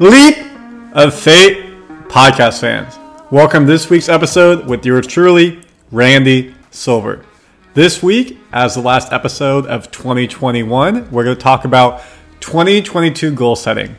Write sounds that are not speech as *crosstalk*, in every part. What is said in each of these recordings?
Leap of Faith podcast fans. Welcome to this week's episode with yours truly, Randy Silver. This week, as the last episode of 2021, we're going to talk about 2022 goal setting.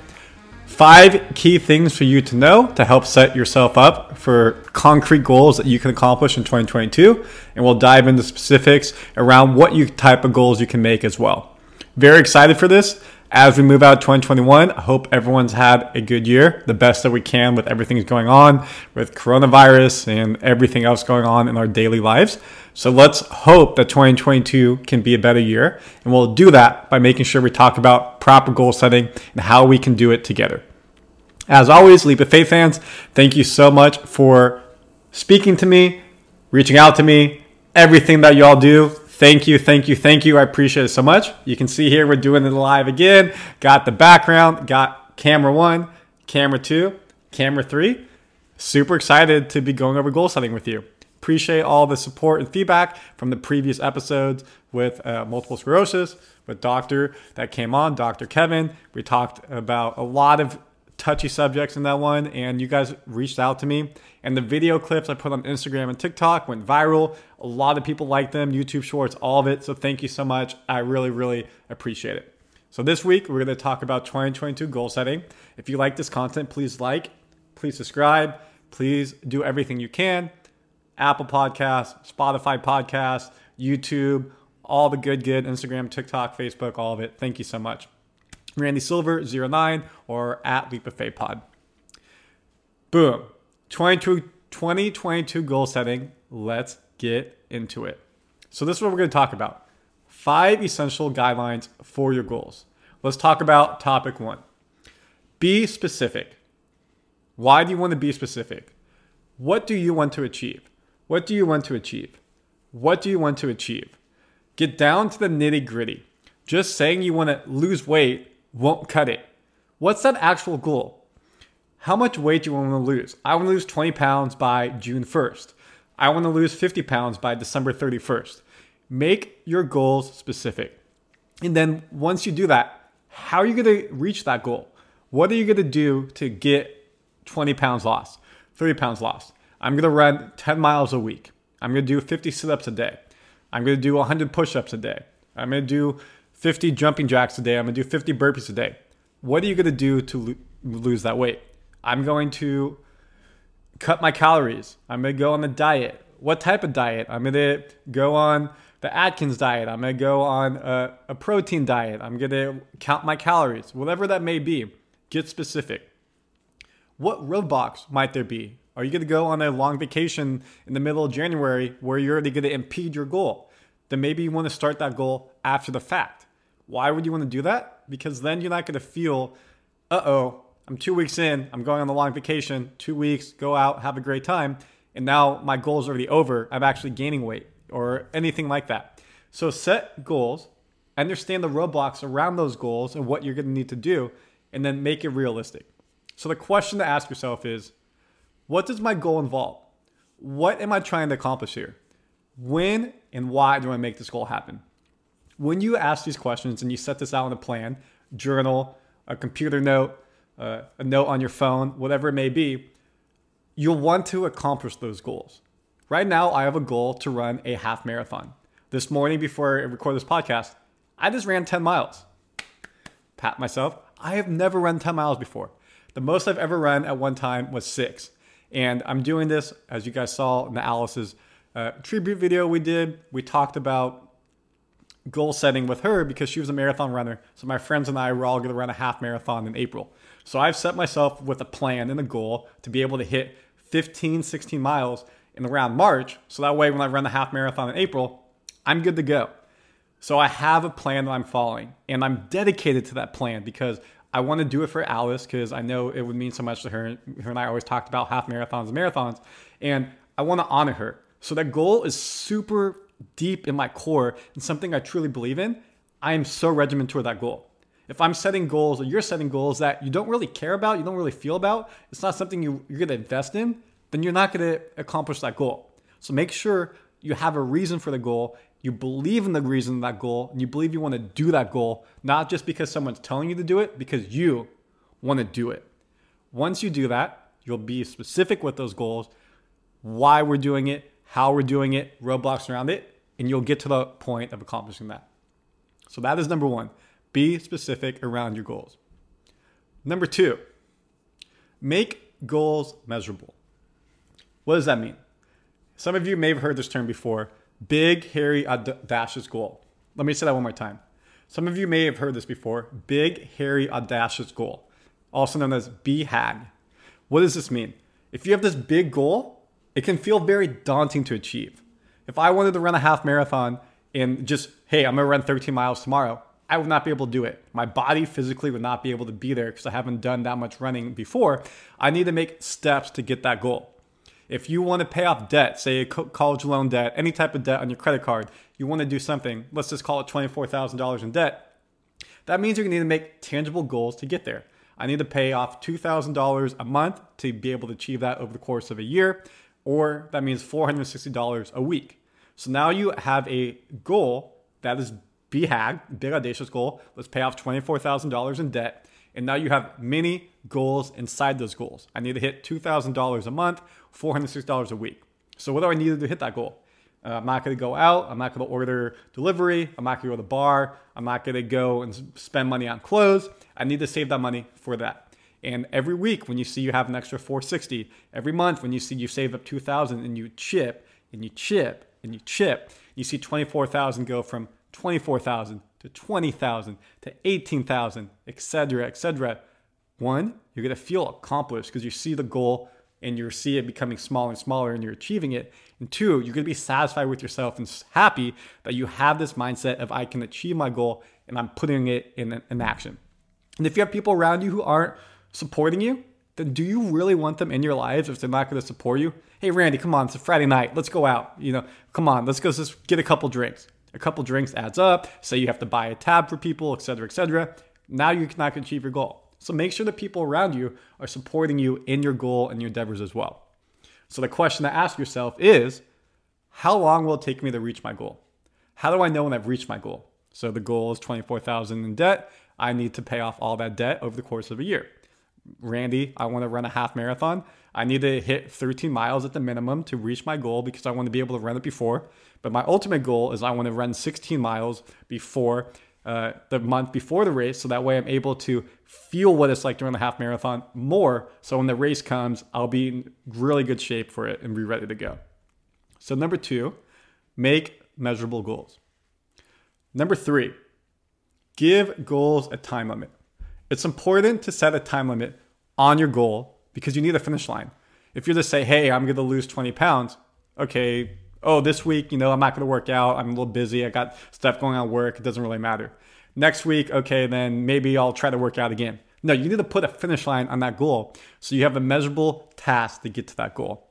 Five key things for you to know to help set yourself up for concrete goals that you can accomplish in 2022. And we'll dive into specifics around what you type of goals you can make as well. Very excited for this as we move out 2021 i hope everyone's had a good year the best that we can with everything that's going on with coronavirus and everything else going on in our daily lives. So let's hope that 2022 can be a better year. And we'll do that by making sure we talk about proper goal setting and how we can do it together. As always leap of faith fans thank you so much for speaking to me reaching out to me everything that y'all do Thank you, thank you, thank you. I appreciate it so much. You can see here we're doing it live again. Got the background, got camera one, camera two, camera three. Super excited to be going over goal setting with you. Appreciate all the support and feedback from the previous episodes with uh, multiple sclerosis, with Doctor that came on, Dr. Kevin. We talked about a lot of touchy subjects in that one, and you guys reached out to me. And the video clips I put on Instagram and TikTok went viral. A lot of people like them, YouTube Shorts, all of it. So thank you so much. I really, really appreciate it. So this week, we're going to talk about 2022 goal setting. If you like this content, please like, please subscribe, please do everything you can. Apple Podcasts, Spotify Podcasts, YouTube, all the good, good, Instagram, TikTok, Facebook, all of it. Thank you so much. Randy Silver 09 or at Leap of Faith Pod. Boom. 2022 goal setting. Let's get into it. So, this is what we're going to talk about five essential guidelines for your goals. Let's talk about topic one be specific. Why do you want to be specific? What do you want to achieve? What do you want to achieve? What do you want to achieve? Get down to the nitty gritty. Just saying you want to lose weight won't cut it. What's that actual goal? How much weight do you want to lose? I want to lose 20 pounds by June 1st. I want to lose 50 pounds by December 31st. Make your goals specific. And then once you do that, how are you going to reach that goal? What are you going to do to get 20 pounds lost, 30 pounds lost? I'm going to run 10 miles a week. I'm going to do 50 sit ups a day. I'm going to do 100 push ups a day. I'm going to do 50 jumping jacks a day. I'm going to do 50 burpees a day. What are you going to do to lo- lose that weight? I'm going to cut my calories. I'm going to go on the diet. What type of diet? I'm going to go on the Atkins diet. I'm going to go on a, a protein diet. I'm going to count my calories. Whatever that may be, get specific. What roadblocks might there be? Are you going to go on a long vacation in the middle of January where you're already going to impede your goal? Then maybe you want to start that goal after the fact. Why would you want to do that? Because then you're not going to feel, uh oh, I'm two weeks in, I'm going on the long vacation, two weeks, go out, have a great time, and now my goal is already over. I'm actually gaining weight or anything like that. So set goals, understand the roadblocks around those goals and what you're going to need to do, and then make it realistic. So the question to ask yourself is what does my goal involve? What am I trying to accomplish here? When and why do I make this goal happen? when you ask these questions and you set this out in a plan, journal, a computer note, uh, a note on your phone, whatever it may be, you'll want to accomplish those goals. Right now, I have a goal to run a half marathon. This morning, before I record this podcast, I just ran 10 miles. Pat myself, I have never run 10 miles before. The most I've ever run at one time was six. And I'm doing this, as you guys saw in the Alice's uh, tribute video we did. We talked about goal setting with her because she was a marathon runner. So my friends and I were all going to run a half marathon in April. So I've set myself with a plan and a goal to be able to hit 15, 16 miles in around March. So that way, when I run the half marathon in April, I'm good to go. So I have a plan that I'm following, and I'm dedicated to that plan because I want to do it for Alice because I know it would mean so much to her. Her and I always talked about half marathons and marathons, and I want to honor her. So that goal is super deep in my core and something I truly believe in, I am so regimented toward that goal. If I'm setting goals or you're setting goals that you don't really care about, you don't really feel about, it's not something you, you're gonna invest in, then you're not gonna accomplish that goal. So make sure you have a reason for the goal, you believe in the reason of that goal, and you believe you wanna do that goal, not just because someone's telling you to do it, because you wanna do it. Once you do that, you'll be specific with those goals, why we're doing it, how we're doing it, roadblocks around it, and you'll get to the point of accomplishing that. So that is number one. Be specific around your goals. Number two, make goals measurable. What does that mean? Some of you may have heard this term before big, hairy, audacious goal. Let me say that one more time. Some of you may have heard this before big, hairy, audacious goal, also known as BHAG. What does this mean? If you have this big goal, it can feel very daunting to achieve. If I wanted to run a half marathon and just, hey, I'm gonna run 13 miles tomorrow, I would not be able to do it. My body physically would not be able to be there because I haven't done that much running before. I need to make steps to get that goal. If you want to pay off debt, say a college loan debt, any type of debt on your credit card, you want to do something, let's just call it $24,000 in debt. That means you're going to need to make tangible goals to get there. I need to pay off $2,000 a month to be able to achieve that over the course of a year, or that means $460 a week. So now you have a goal that is BHAG, big audacious goal. Let's pay off $24,000 in debt. And now you have many goals inside those goals. I need to hit $2,000 a month, $406 a week. So what do I need to hit that goal? Uh, I'm not going to go out. I'm not going to order delivery. I'm not going to go to the bar. I'm not going to go and spend money on clothes. I need to save that money for that. And every week when you see you have an extra 460, every month when you see you save up 2000 and you chip and you chip and you chip, you see 24,000 go from 24,000 to 20,000 to 18,000, etc., etc. One, you're going to feel accomplished because you see the goal and you see it becoming smaller and smaller and you're achieving it. And two, you're going to be satisfied with yourself and happy that you have this mindset of I can achieve my goal and I'm putting it in, in action. And if you have people around you who aren't supporting you, then do you really want them in your lives if they're not going to support you? Hey, Randy, come on, it's a Friday night. Let's go out. You know, come on, let's go just get a couple drinks. A couple drinks adds up. Say you have to buy a tab for people, etc., etc. Now you cannot achieve your goal. So make sure the people around you are supporting you in your goal and your endeavors as well. So the question to ask yourself is, how long will it take me to reach my goal? How do I know when I've reached my goal? So the goal is 24,000 in debt. I need to pay off all that debt over the course of a year. Randy, I want to run a half marathon. I need to hit 13 miles at the minimum to reach my goal because I want to be able to run it before. But my ultimate goal is I want to run 16 miles before uh, the month before the race, so that way I'm able to feel what it's like to run the half marathon more. So when the race comes, I'll be in really good shape for it and be ready to go. So, number two, make measurable goals. Number three, give goals a time limit. It's important to set a time limit on your goal because you need a finish line. If you're just say, hey, I'm going to lose 20 pounds, okay, oh, this week, you know, I'm not going to work out. I'm a little busy. I got stuff going on at work. It doesn't really matter. Next week, okay, then maybe I'll try to work out again. No, you need to put a finish line on that goal so you have a measurable task to get to that goal.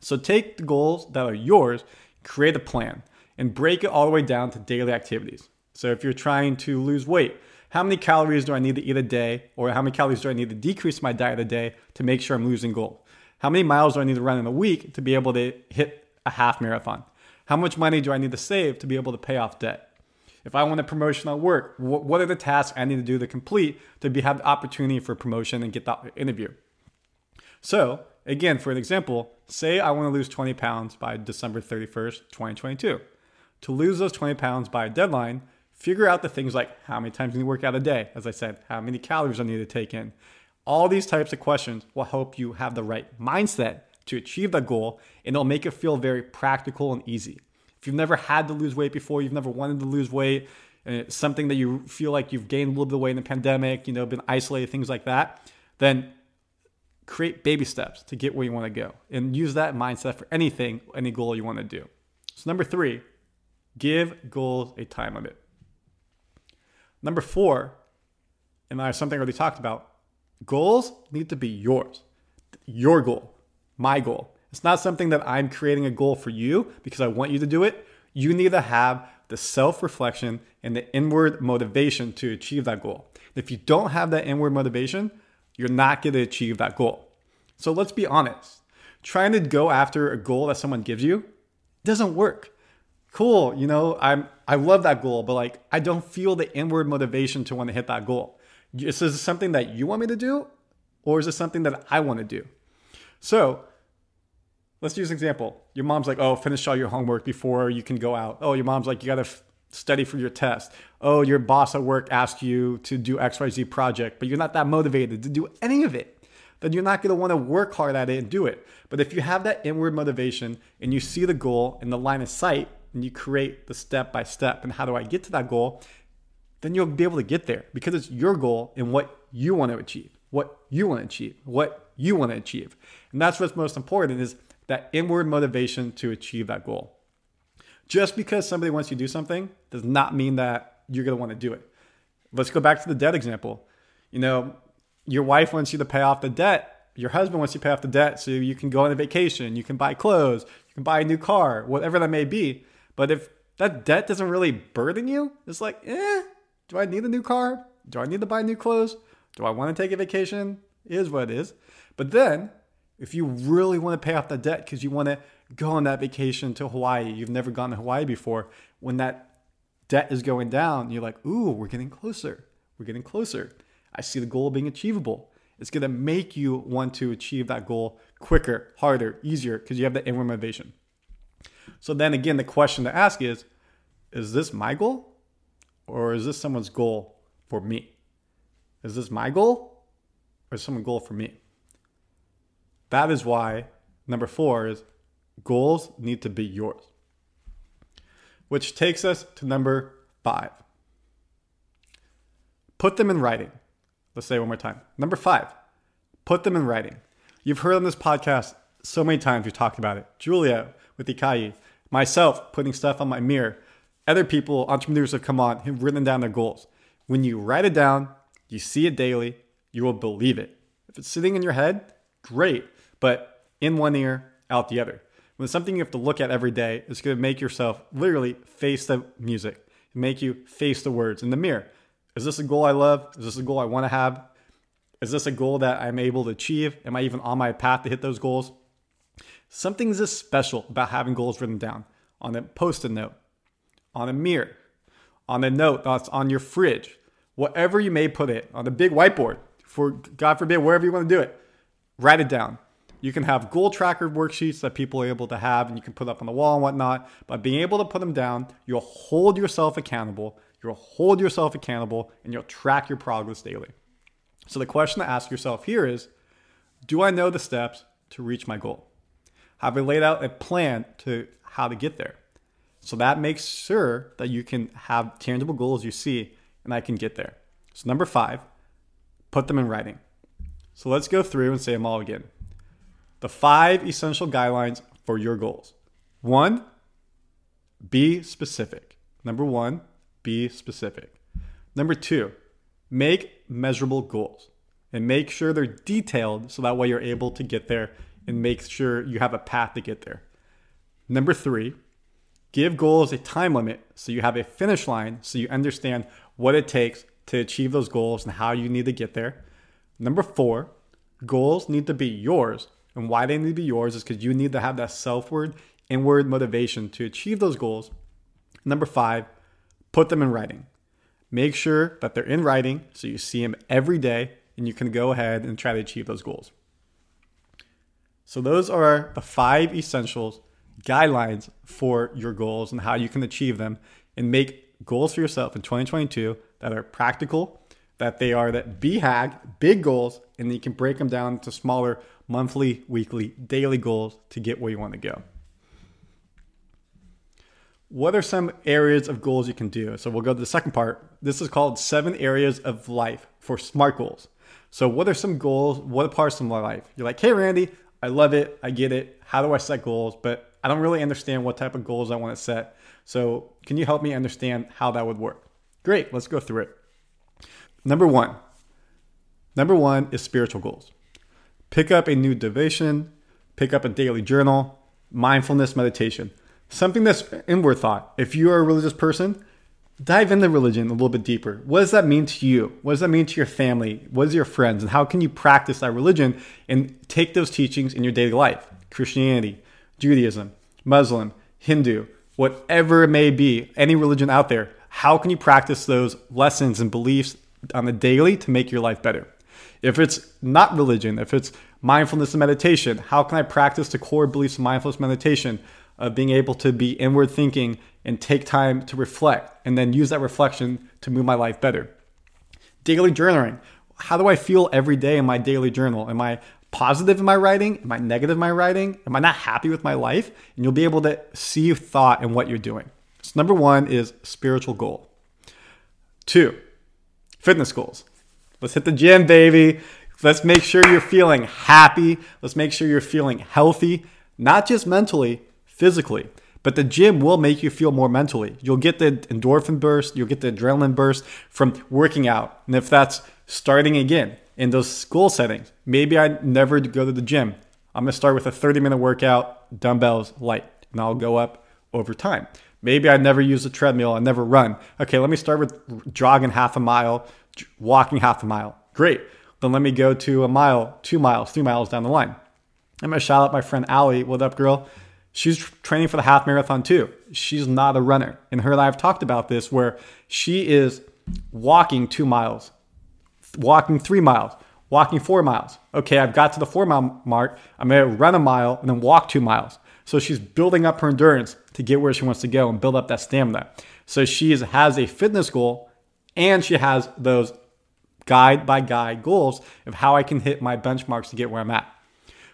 So take the goals that are yours, create a plan, and break it all the way down to daily activities. So if you're trying to lose weight, how many calories do I need to eat a day, or how many calories do I need to decrease my diet a day to make sure I'm losing goal? How many miles do I need to run in a week to be able to hit a half marathon? How much money do I need to save to be able to pay off debt? If I want a promotion at work, what are the tasks I need to do to complete to be, have the opportunity for promotion and get that interview? So, again, for an example, say I want to lose 20 pounds by December 31st, 2022. To lose those 20 pounds by a deadline, figure out the things like how many times you need to work out a day, as I said, how many calories I need to take in. All these types of questions will help you have the right mindset to achieve that goal, and it'll make it feel very practical and easy. If you've never had to lose weight before, you've never wanted to lose weight, and it's something that you feel like you've gained a little bit of weight in the pandemic, you know, been isolated, things like that, then create baby steps to get where you want to go and use that mindset for anything, any goal you want to do. So, number three, give goals a time limit. Number four, and that's something I already talked about, goals need to be yours. Your goal, my goal. It's not something that I'm creating a goal for you because I want you to do it. You need to have the self reflection and the inward motivation to achieve that goal. If you don't have that inward motivation, you're not going to achieve that goal. So let's be honest. Trying to go after a goal that someone gives you doesn't work. Cool, you know, I'm I love that goal, but like I don't feel the inward motivation to want to hit that goal. Is this something that you want me to do Or is it something that I want to do? So let's use an example. Your mom's like, oh, finish all your homework before you can go out. Oh, your mom's like, you got to f- study for your test. Oh, your boss at work asked you to do XYZ project, but you're not that motivated to do any of it. Then you're not going to want to work hard at it and do it. But if you have that inward motivation and you see the goal and the line of sight and you create the step by step and how do I get to that goal, then you'll be able to get there because it's your goal and what you want to achieve, what you want to achieve, what you want to achieve. And that's what's most important is that inward motivation to achieve that goal. Just because somebody wants you to do something does not mean that you're going to want to do it. Let's go back to the debt example. You know, your wife wants you to pay off the debt. Your husband wants you to pay off the debt so you can go on a vacation, you can buy clothes, you can buy a new car, whatever that may be. But if that debt doesn't really burden you, it's like, eh, do I need a new car? Do I need to buy new clothes? Do I want to take a vacation? It is what it is. But then, if you really want to pay off that debt because you want to go on that vacation to Hawaii, you've never gone to Hawaii before, when that debt is going down, you're like, ooh, we're getting closer. We're getting closer. I see the goal being achievable. It's going to make you want to achieve that goal quicker, harder, easier because you have the inward motivation. So then again, the question to ask is Is this my goal or is this someone's goal for me? Is this my goal or is someone's goal for me? That is why number four is goals need to be yours. Which takes us to number five. Put them in writing. Let's say one more time. Number five, put them in writing. You've heard on this podcast so many times We've talked about it. Julia with Ikai, myself putting stuff on my mirror. Other people, entrepreneurs have come on, have written down their goals. When you write it down, you see it daily, you will believe it. If it's sitting in your head, great, but in one ear, out the other. When something you have to look at every day, it's going to make yourself literally face the music, make you face the words in the mirror. Is this a goal I love? Is this a goal I want to have? Is this a goal that I'm able to achieve? Am I even on my path to hit those goals? Something's just special about having goals written down on a post it note, on a mirror, on a note that's on your fridge, whatever you may put it, on a big whiteboard, for God forbid, wherever you want to do it, write it down. You can have goal tracker worksheets that people are able to have and you can put up on the wall and whatnot. But being able to put them down, you'll hold yourself accountable. You'll hold yourself accountable and you'll track your progress daily. So the question to ask yourself here is Do I know the steps to reach my goal? Have I laid out a plan to how to get there? So that makes sure that you can have tangible goals you see and I can get there. So, number five, put them in writing. So let's go through and say them all again. The five essential guidelines for your goals. One, be specific. Number one, be specific. Number two, make measurable goals and make sure they're detailed so that way you're able to get there and make sure you have a path to get there. Number three, give goals a time limit so you have a finish line so you understand what it takes to achieve those goals and how you need to get there. Number four, goals need to be yours. And why they need to be yours is because you need to have that self-word, inward motivation to achieve those goals. Number five, put them in writing. Make sure that they're in writing so you see them every day and you can go ahead and try to achieve those goals. So, those are the five essentials, guidelines for your goals and how you can achieve them and make goals for yourself in 2022 that are practical, that they are that BHAG, big goals, and you can break them down into smaller monthly, weekly, daily goals to get where you want to go. What are some areas of goals you can do? So we'll go to the second part. This is called seven areas of life for SMART goals. So what are some goals? What parts of my life? You're like, hey Randy, I love it, I get it. How do I set goals? But I don't really understand what type of goals I want to set. So can you help me understand how that would work? Great, let's go through it. Number one. Number one is spiritual goals. Pick up a new devotion, pick up a daily journal, mindfulness meditation, something that's inward thought. If you are a religious person, dive into religion a little bit deeper. What does that mean to you? What does that mean to your family? What is your friends? And how can you practice that religion and take those teachings in your daily life? Christianity, Judaism, Muslim, Hindu, whatever it may be, any religion out there, how can you practice those lessons and beliefs on the daily to make your life better? If it's not religion, if it's mindfulness and meditation, how can I practice the core beliefs of mindfulness meditation of being able to be inward thinking and take time to reflect and then use that reflection to move my life better? Daily journaling. How do I feel every day in my daily journal? Am I positive in my writing? Am I negative in my writing? Am I not happy with my life? And you'll be able to see your thought in what you're doing. So, number one is spiritual goal. Two, fitness goals. Let's hit the gym, baby. Let's make sure you're feeling happy. Let's make sure you're feeling healthy, not just mentally, physically. But the gym will make you feel more mentally. You'll get the endorphin burst, you'll get the adrenaline burst from working out. And if that's starting again in those school settings, maybe I never go to the gym. I'm gonna start with a 30 minute workout, dumbbells, light, and I'll go up over time. Maybe I never use a treadmill, I never run. Okay, let me start with jogging half a mile, walking half a mile. Great. Then let me go to a mile, two miles, three miles down the line. I'm gonna shout out my friend Allie. What up, girl? She's training for the half marathon too. She's not a runner. And her and I have talked about this where she is walking two miles, walking three miles, walking four miles. Okay, I've got to the four mile mark. I'm gonna run a mile and then walk two miles. So she's building up her endurance to get where she wants to go and build up that stamina. So she has a fitness goal and she has those guide by guide goals of how I can hit my benchmarks to get where I'm at.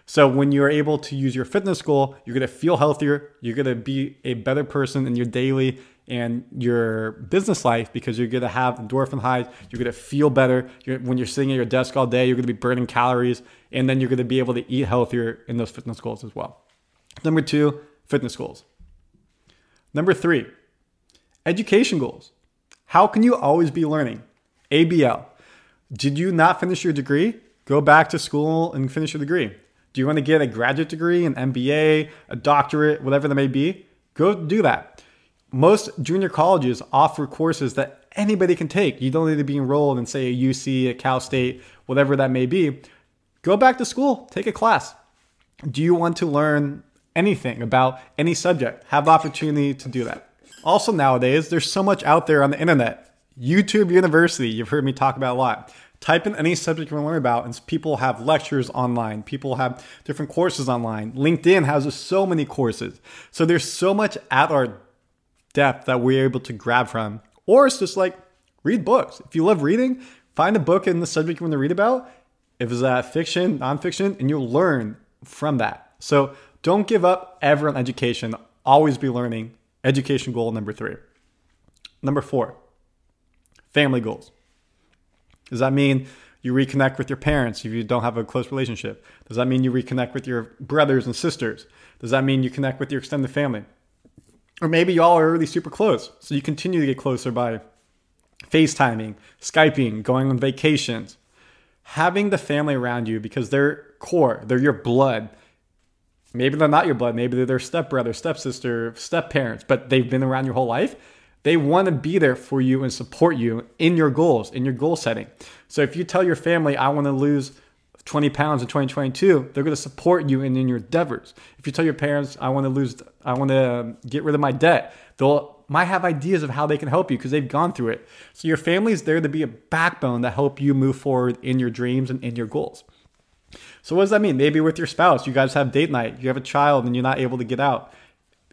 So when you're able to use your fitness goal, you're to feel healthier, you're to be a better person in your daily and your business life because you're to have endorphin highs, you're to feel better. You're, when you're sitting at your desk all day, you're to be burning calories and then you're to be able to eat healthier in those fitness goals as well. Number 2, fitness goals. Number 3, education goals. How can you always be learning? ABL. Did you not finish your degree? Go back to school and finish your degree. Do you want to get a graduate degree, an MBA, a doctorate, whatever that may be? Go do that. Most junior colleges offer courses that anybody can take. You don't need to be enrolled in, say, a UC, a Cal State, whatever that may be. Go back to school, take a class. Do you want to learn anything about any subject? Have the opportunity to do that. Also, nowadays, there's so much out there on the internet YouTube University, you've heard me talk about a lot. Type in any subject you want to learn about, and people have lectures online. People have different courses online. LinkedIn has so many courses. So there's so much at our depth that we're able to grab from. Or it's just like read books. If you love reading, find a book in the subject you want to read about. If it's that fiction, nonfiction, and you'll learn from that. So don't give up ever on education. Always be learning. Education goal number three. Number four family goals. Does that mean you reconnect with your parents if you don't have a close relationship? Does that mean you reconnect with your brothers and sisters? Does that mean you connect with your extended family? Or maybe y'all are already super close, so you continue to get closer by FaceTiming, Skyping, going on vacations. Having the family around you because they're core, they're your blood. Maybe they're not your blood, maybe they're their stepbrother, stepsister, step parents, but they've been around your whole life they want to be there for you and support you in your goals, in your goal setting. So if you tell your family, I want to lose 20 pounds in 2022, they're going to support you in, in your endeavors. If you tell your parents, I want to lose, I want to get rid of my debt, they'll might have ideas of how they can help you because they've gone through it. So your family is there to be a backbone to help you move forward in your dreams and in your goals. So what does that mean? Maybe with your spouse, you guys have date night, you have a child and you're not able to get out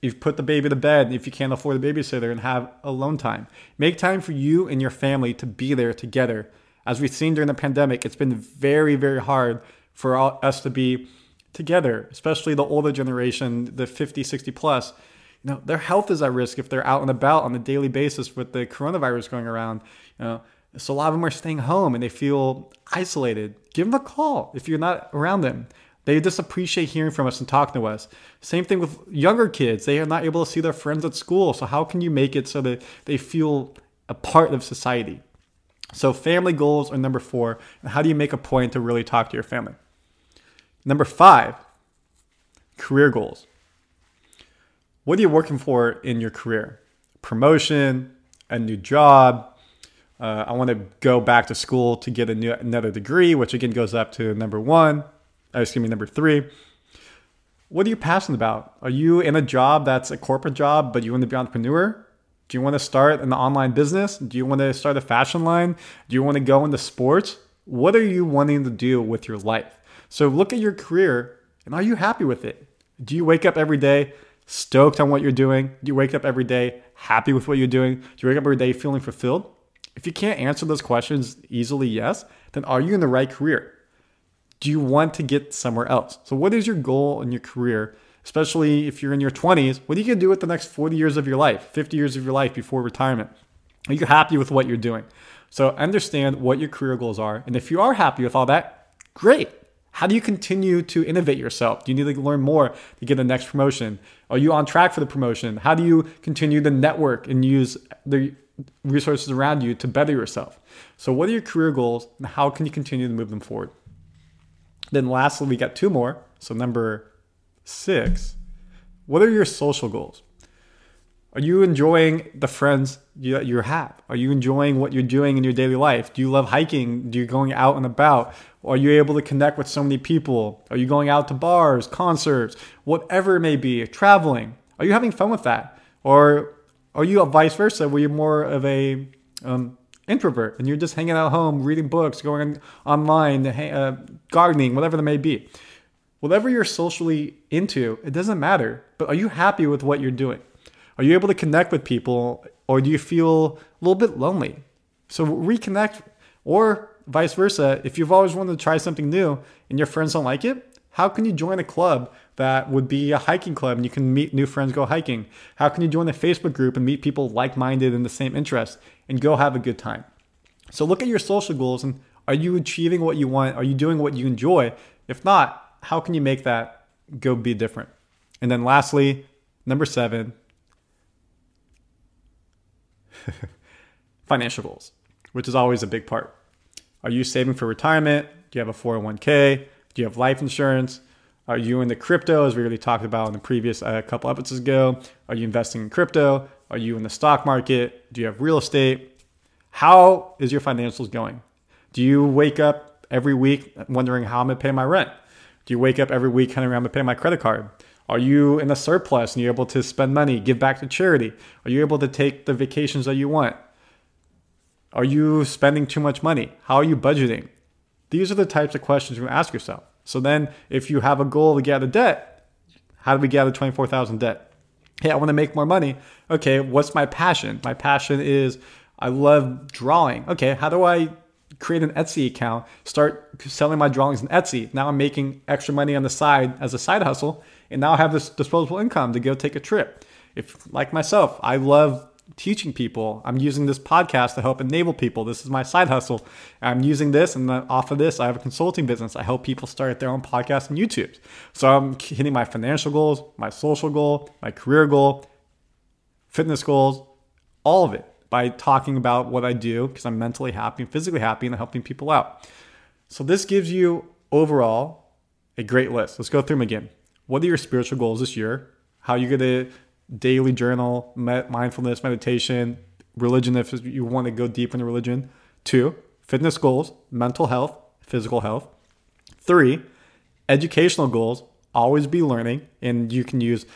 You've put the baby to bed if you can't afford a babysitter and have alone time. Make time for you and your family to be there together. As we've seen during the pandemic, it's been very, very hard for all, us to be together, especially the older generation, the 50, 60 plus. You know, their health is at risk if they're out and about on a daily basis with the coronavirus going around. You know, so a lot of them are staying home and they feel isolated. Give them a call if you're not around them. They just appreciate hearing from us and talking to us. Same thing with younger kids. They are not able to see their friends at school. So, how can you make it so that they feel a part of society? So, family goals are number four. And how do you make a point to really talk to your family? Number five, career goals. What are you working for in your career? Promotion, a new job. Uh, I want to go back to school to get a new, another degree, which again goes up to number one uh, excuse me, number three. What are you passionate about? Are you in a job that's a corporate job, but you want to be an entrepreneur? Do you want to start an online business? Do you want to start a fashion line? Do you want to go into sports? What are you wanting to do with your life? So look at your career and are you happy with it? Do you wake up every day stoked on what you're doing? Do you wake up every day happy with what you're doing? Do you wake up every day feeling fulfilled? If you can't answer those questions easily, yes, then are you in the right career? Do you want to get somewhere else? So, what is your goal in your career? Especially if you're in your 20s, what are you to do with the next 40 years of your life, 50 years of your life before retirement? Are you happy with what you're doing? So, understand what your career goals are. And if you are happy with all that, great. How do you continue to innovate yourself? Do you need to learn more to get the next promotion? Are you on track for the promotion? How do you continue to network and use the resources around you to better yourself? So, what are your career goals and how can you continue to move them forward? Then, lastly, we got two more. So, number six, what are your social goals? Are you enjoying the friends that you have? Are you enjoying what you're doing in your daily life? Do you love hiking? Do you going out and about? Are you able to connect with so many people? Are you going out to bars, concerts, whatever it may be, traveling? Are you having fun with that? Or are you a vice versa, Were you're more of a um, introvert and you're just hanging out home, reading books, going online, uh, gardening, whatever it may be? Whatever you're socially into, it doesn't matter. But are you happy with what you're doing? Are you able to connect with people or do you feel a little bit lonely? So reconnect or vice versa. If you've always wanted to try something new and your friends don't like it, how can you join a club that would be a hiking club and you can meet new friends go hiking? How can you join a Facebook group and meet people like minded in the same interest and go have a good time? So look at your social goals and are you achieving what you want? Are you doing what you enjoy? If not, how can you make that go be different? And then lastly, number seven, *laughs* financial goals, which is always a big part. Are you saving for retirement? Do you have a 401k? Do you have life insurance? Are you in the crypto, as we already talked about in the previous uh, couple episodes ago? Are you investing in crypto? Are you in the stock market? Do you have real estate? How is your financials going? Do you wake up every week wondering how I'm gonna pay my rent? Do you wake up every week wondering how I'm gonna pay my credit card? Are you in a surplus and you're able to spend money, give back to charity? Are you able to take the vacations that you want? Are you spending too much money? How are you budgeting? These are the types of questions you ask yourself. So then, if you have a goal to get out of debt, how do we get out of 24,000 debt? Hey, I want to make more money. Okay, what's my passion? My passion is I love drawing. Okay, how do I create an Etsy account, start selling my drawings on Etsy? Now I'm making extra money on the side as a side hustle, and now I have this disposable income to go take a trip. If, like myself, I love teaching people. I'm using this podcast to help enable people. This is my side hustle. I'm using this, and off of this, I have a consulting business. I help people start their own podcast and YouTube. So I'm hitting my financial goals, my social goal, my career goal, fitness goals, all of it by talking about what I do because I'm mentally happy and physically happy and helping people out. So this gives you overall a great list. Let's go through them again. What are your spiritual goals this year? How are you going to daily journal, mindfulness, meditation, religion if you want to go deep into religion. Two, fitness goals, mental health, physical health. Three, educational goals, always be learning, and you can use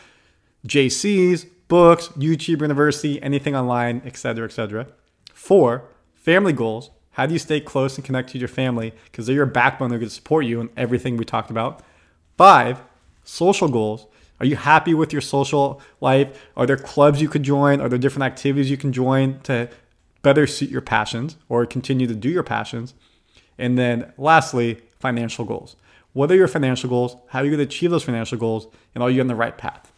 JCs, books, YouTube University, anything online, etc., etc. Four, family goals. How do you stay close and connect to your family? Because they're your backbone, they're going to support you in everything we talked about. Five, social goals. Are you happy with your social life? Are there clubs you could join? Are there different activities you can join to better suit your passions or continue to do your passions? And then lastly, financial goals. What are your financial goals? How are you going to achieve those financial goals? And are you on the right path?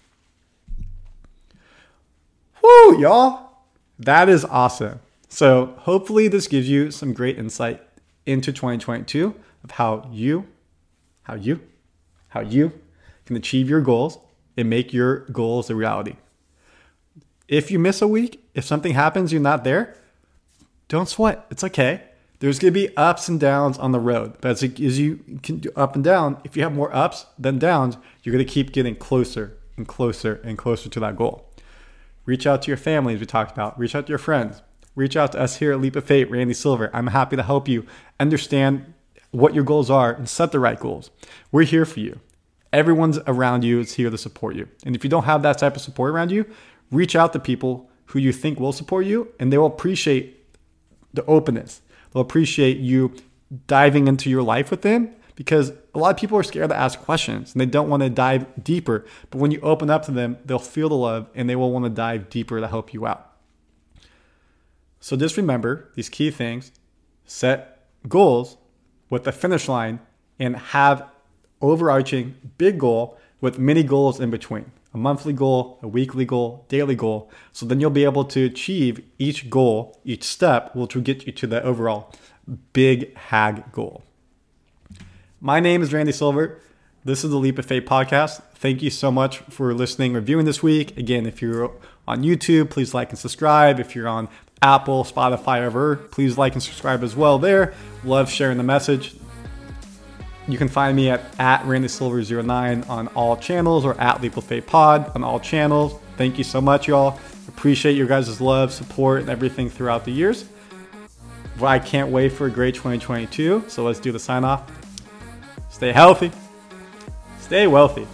Woo, y'all. That is awesome. So hopefully this gives you some great insight into 2022 of how you, how you, how you can achieve your goals and make your goals a reality. If you miss a week, if something happens, you're not there, don't sweat. It's okay. There's going to be ups and downs on the road. But as, as you can do up and down, if you have more ups than downs, you're going to keep getting closer and closer and closer to that goal. Reach out to your family, as we talked about. Reach out to your friends. Reach out to us here at Leap of Faith, Randy Silver. I'm happy to help you understand what your goals are and set the right goals. We're here for you. Everyone's around you is here to support you. And if you don't have that type of support around you, reach out to people who you think will support you and they will appreciate the openness. They'll appreciate you diving into your life with them because a lot of people are scared to ask questions and they don't want to dive deeper. But when you open up to them, they'll feel the love and they will want to dive deeper to help you out. So just remember these key things set goals with the finish line and have overarching big goal with many goals in between a monthly goal, a weekly goal, daily goal. So then you'll be able to achieve each goal, each step, which will get you to the overall big hag goal. My name is Randy Silver. This is the Leap of Faith podcast. Thank you so much for listening, reviewing this week. Again, if you're on YouTube, please like and subscribe. If you're on Apple, Spotify, ever, please like and subscribe as well there. Love sharing the message. You can find me at, at RandySilver09 on all channels or at of Faith Pod on all channels. Thank you so much, y'all. Appreciate your guys' love, support, and everything throughout the years. I can't wait for a great 2022. So let's do the sign off. Stay healthy, stay wealthy,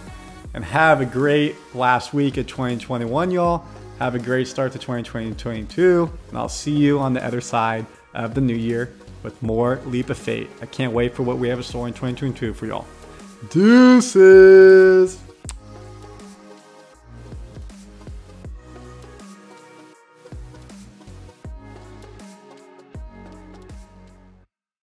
and have a great last week of 2021, y'all. Have a great start to 2022, and I'll see you on the other side of the new year with more Leap of Faith. I can't wait for what we have in store in 2022 for y'all. Deuces!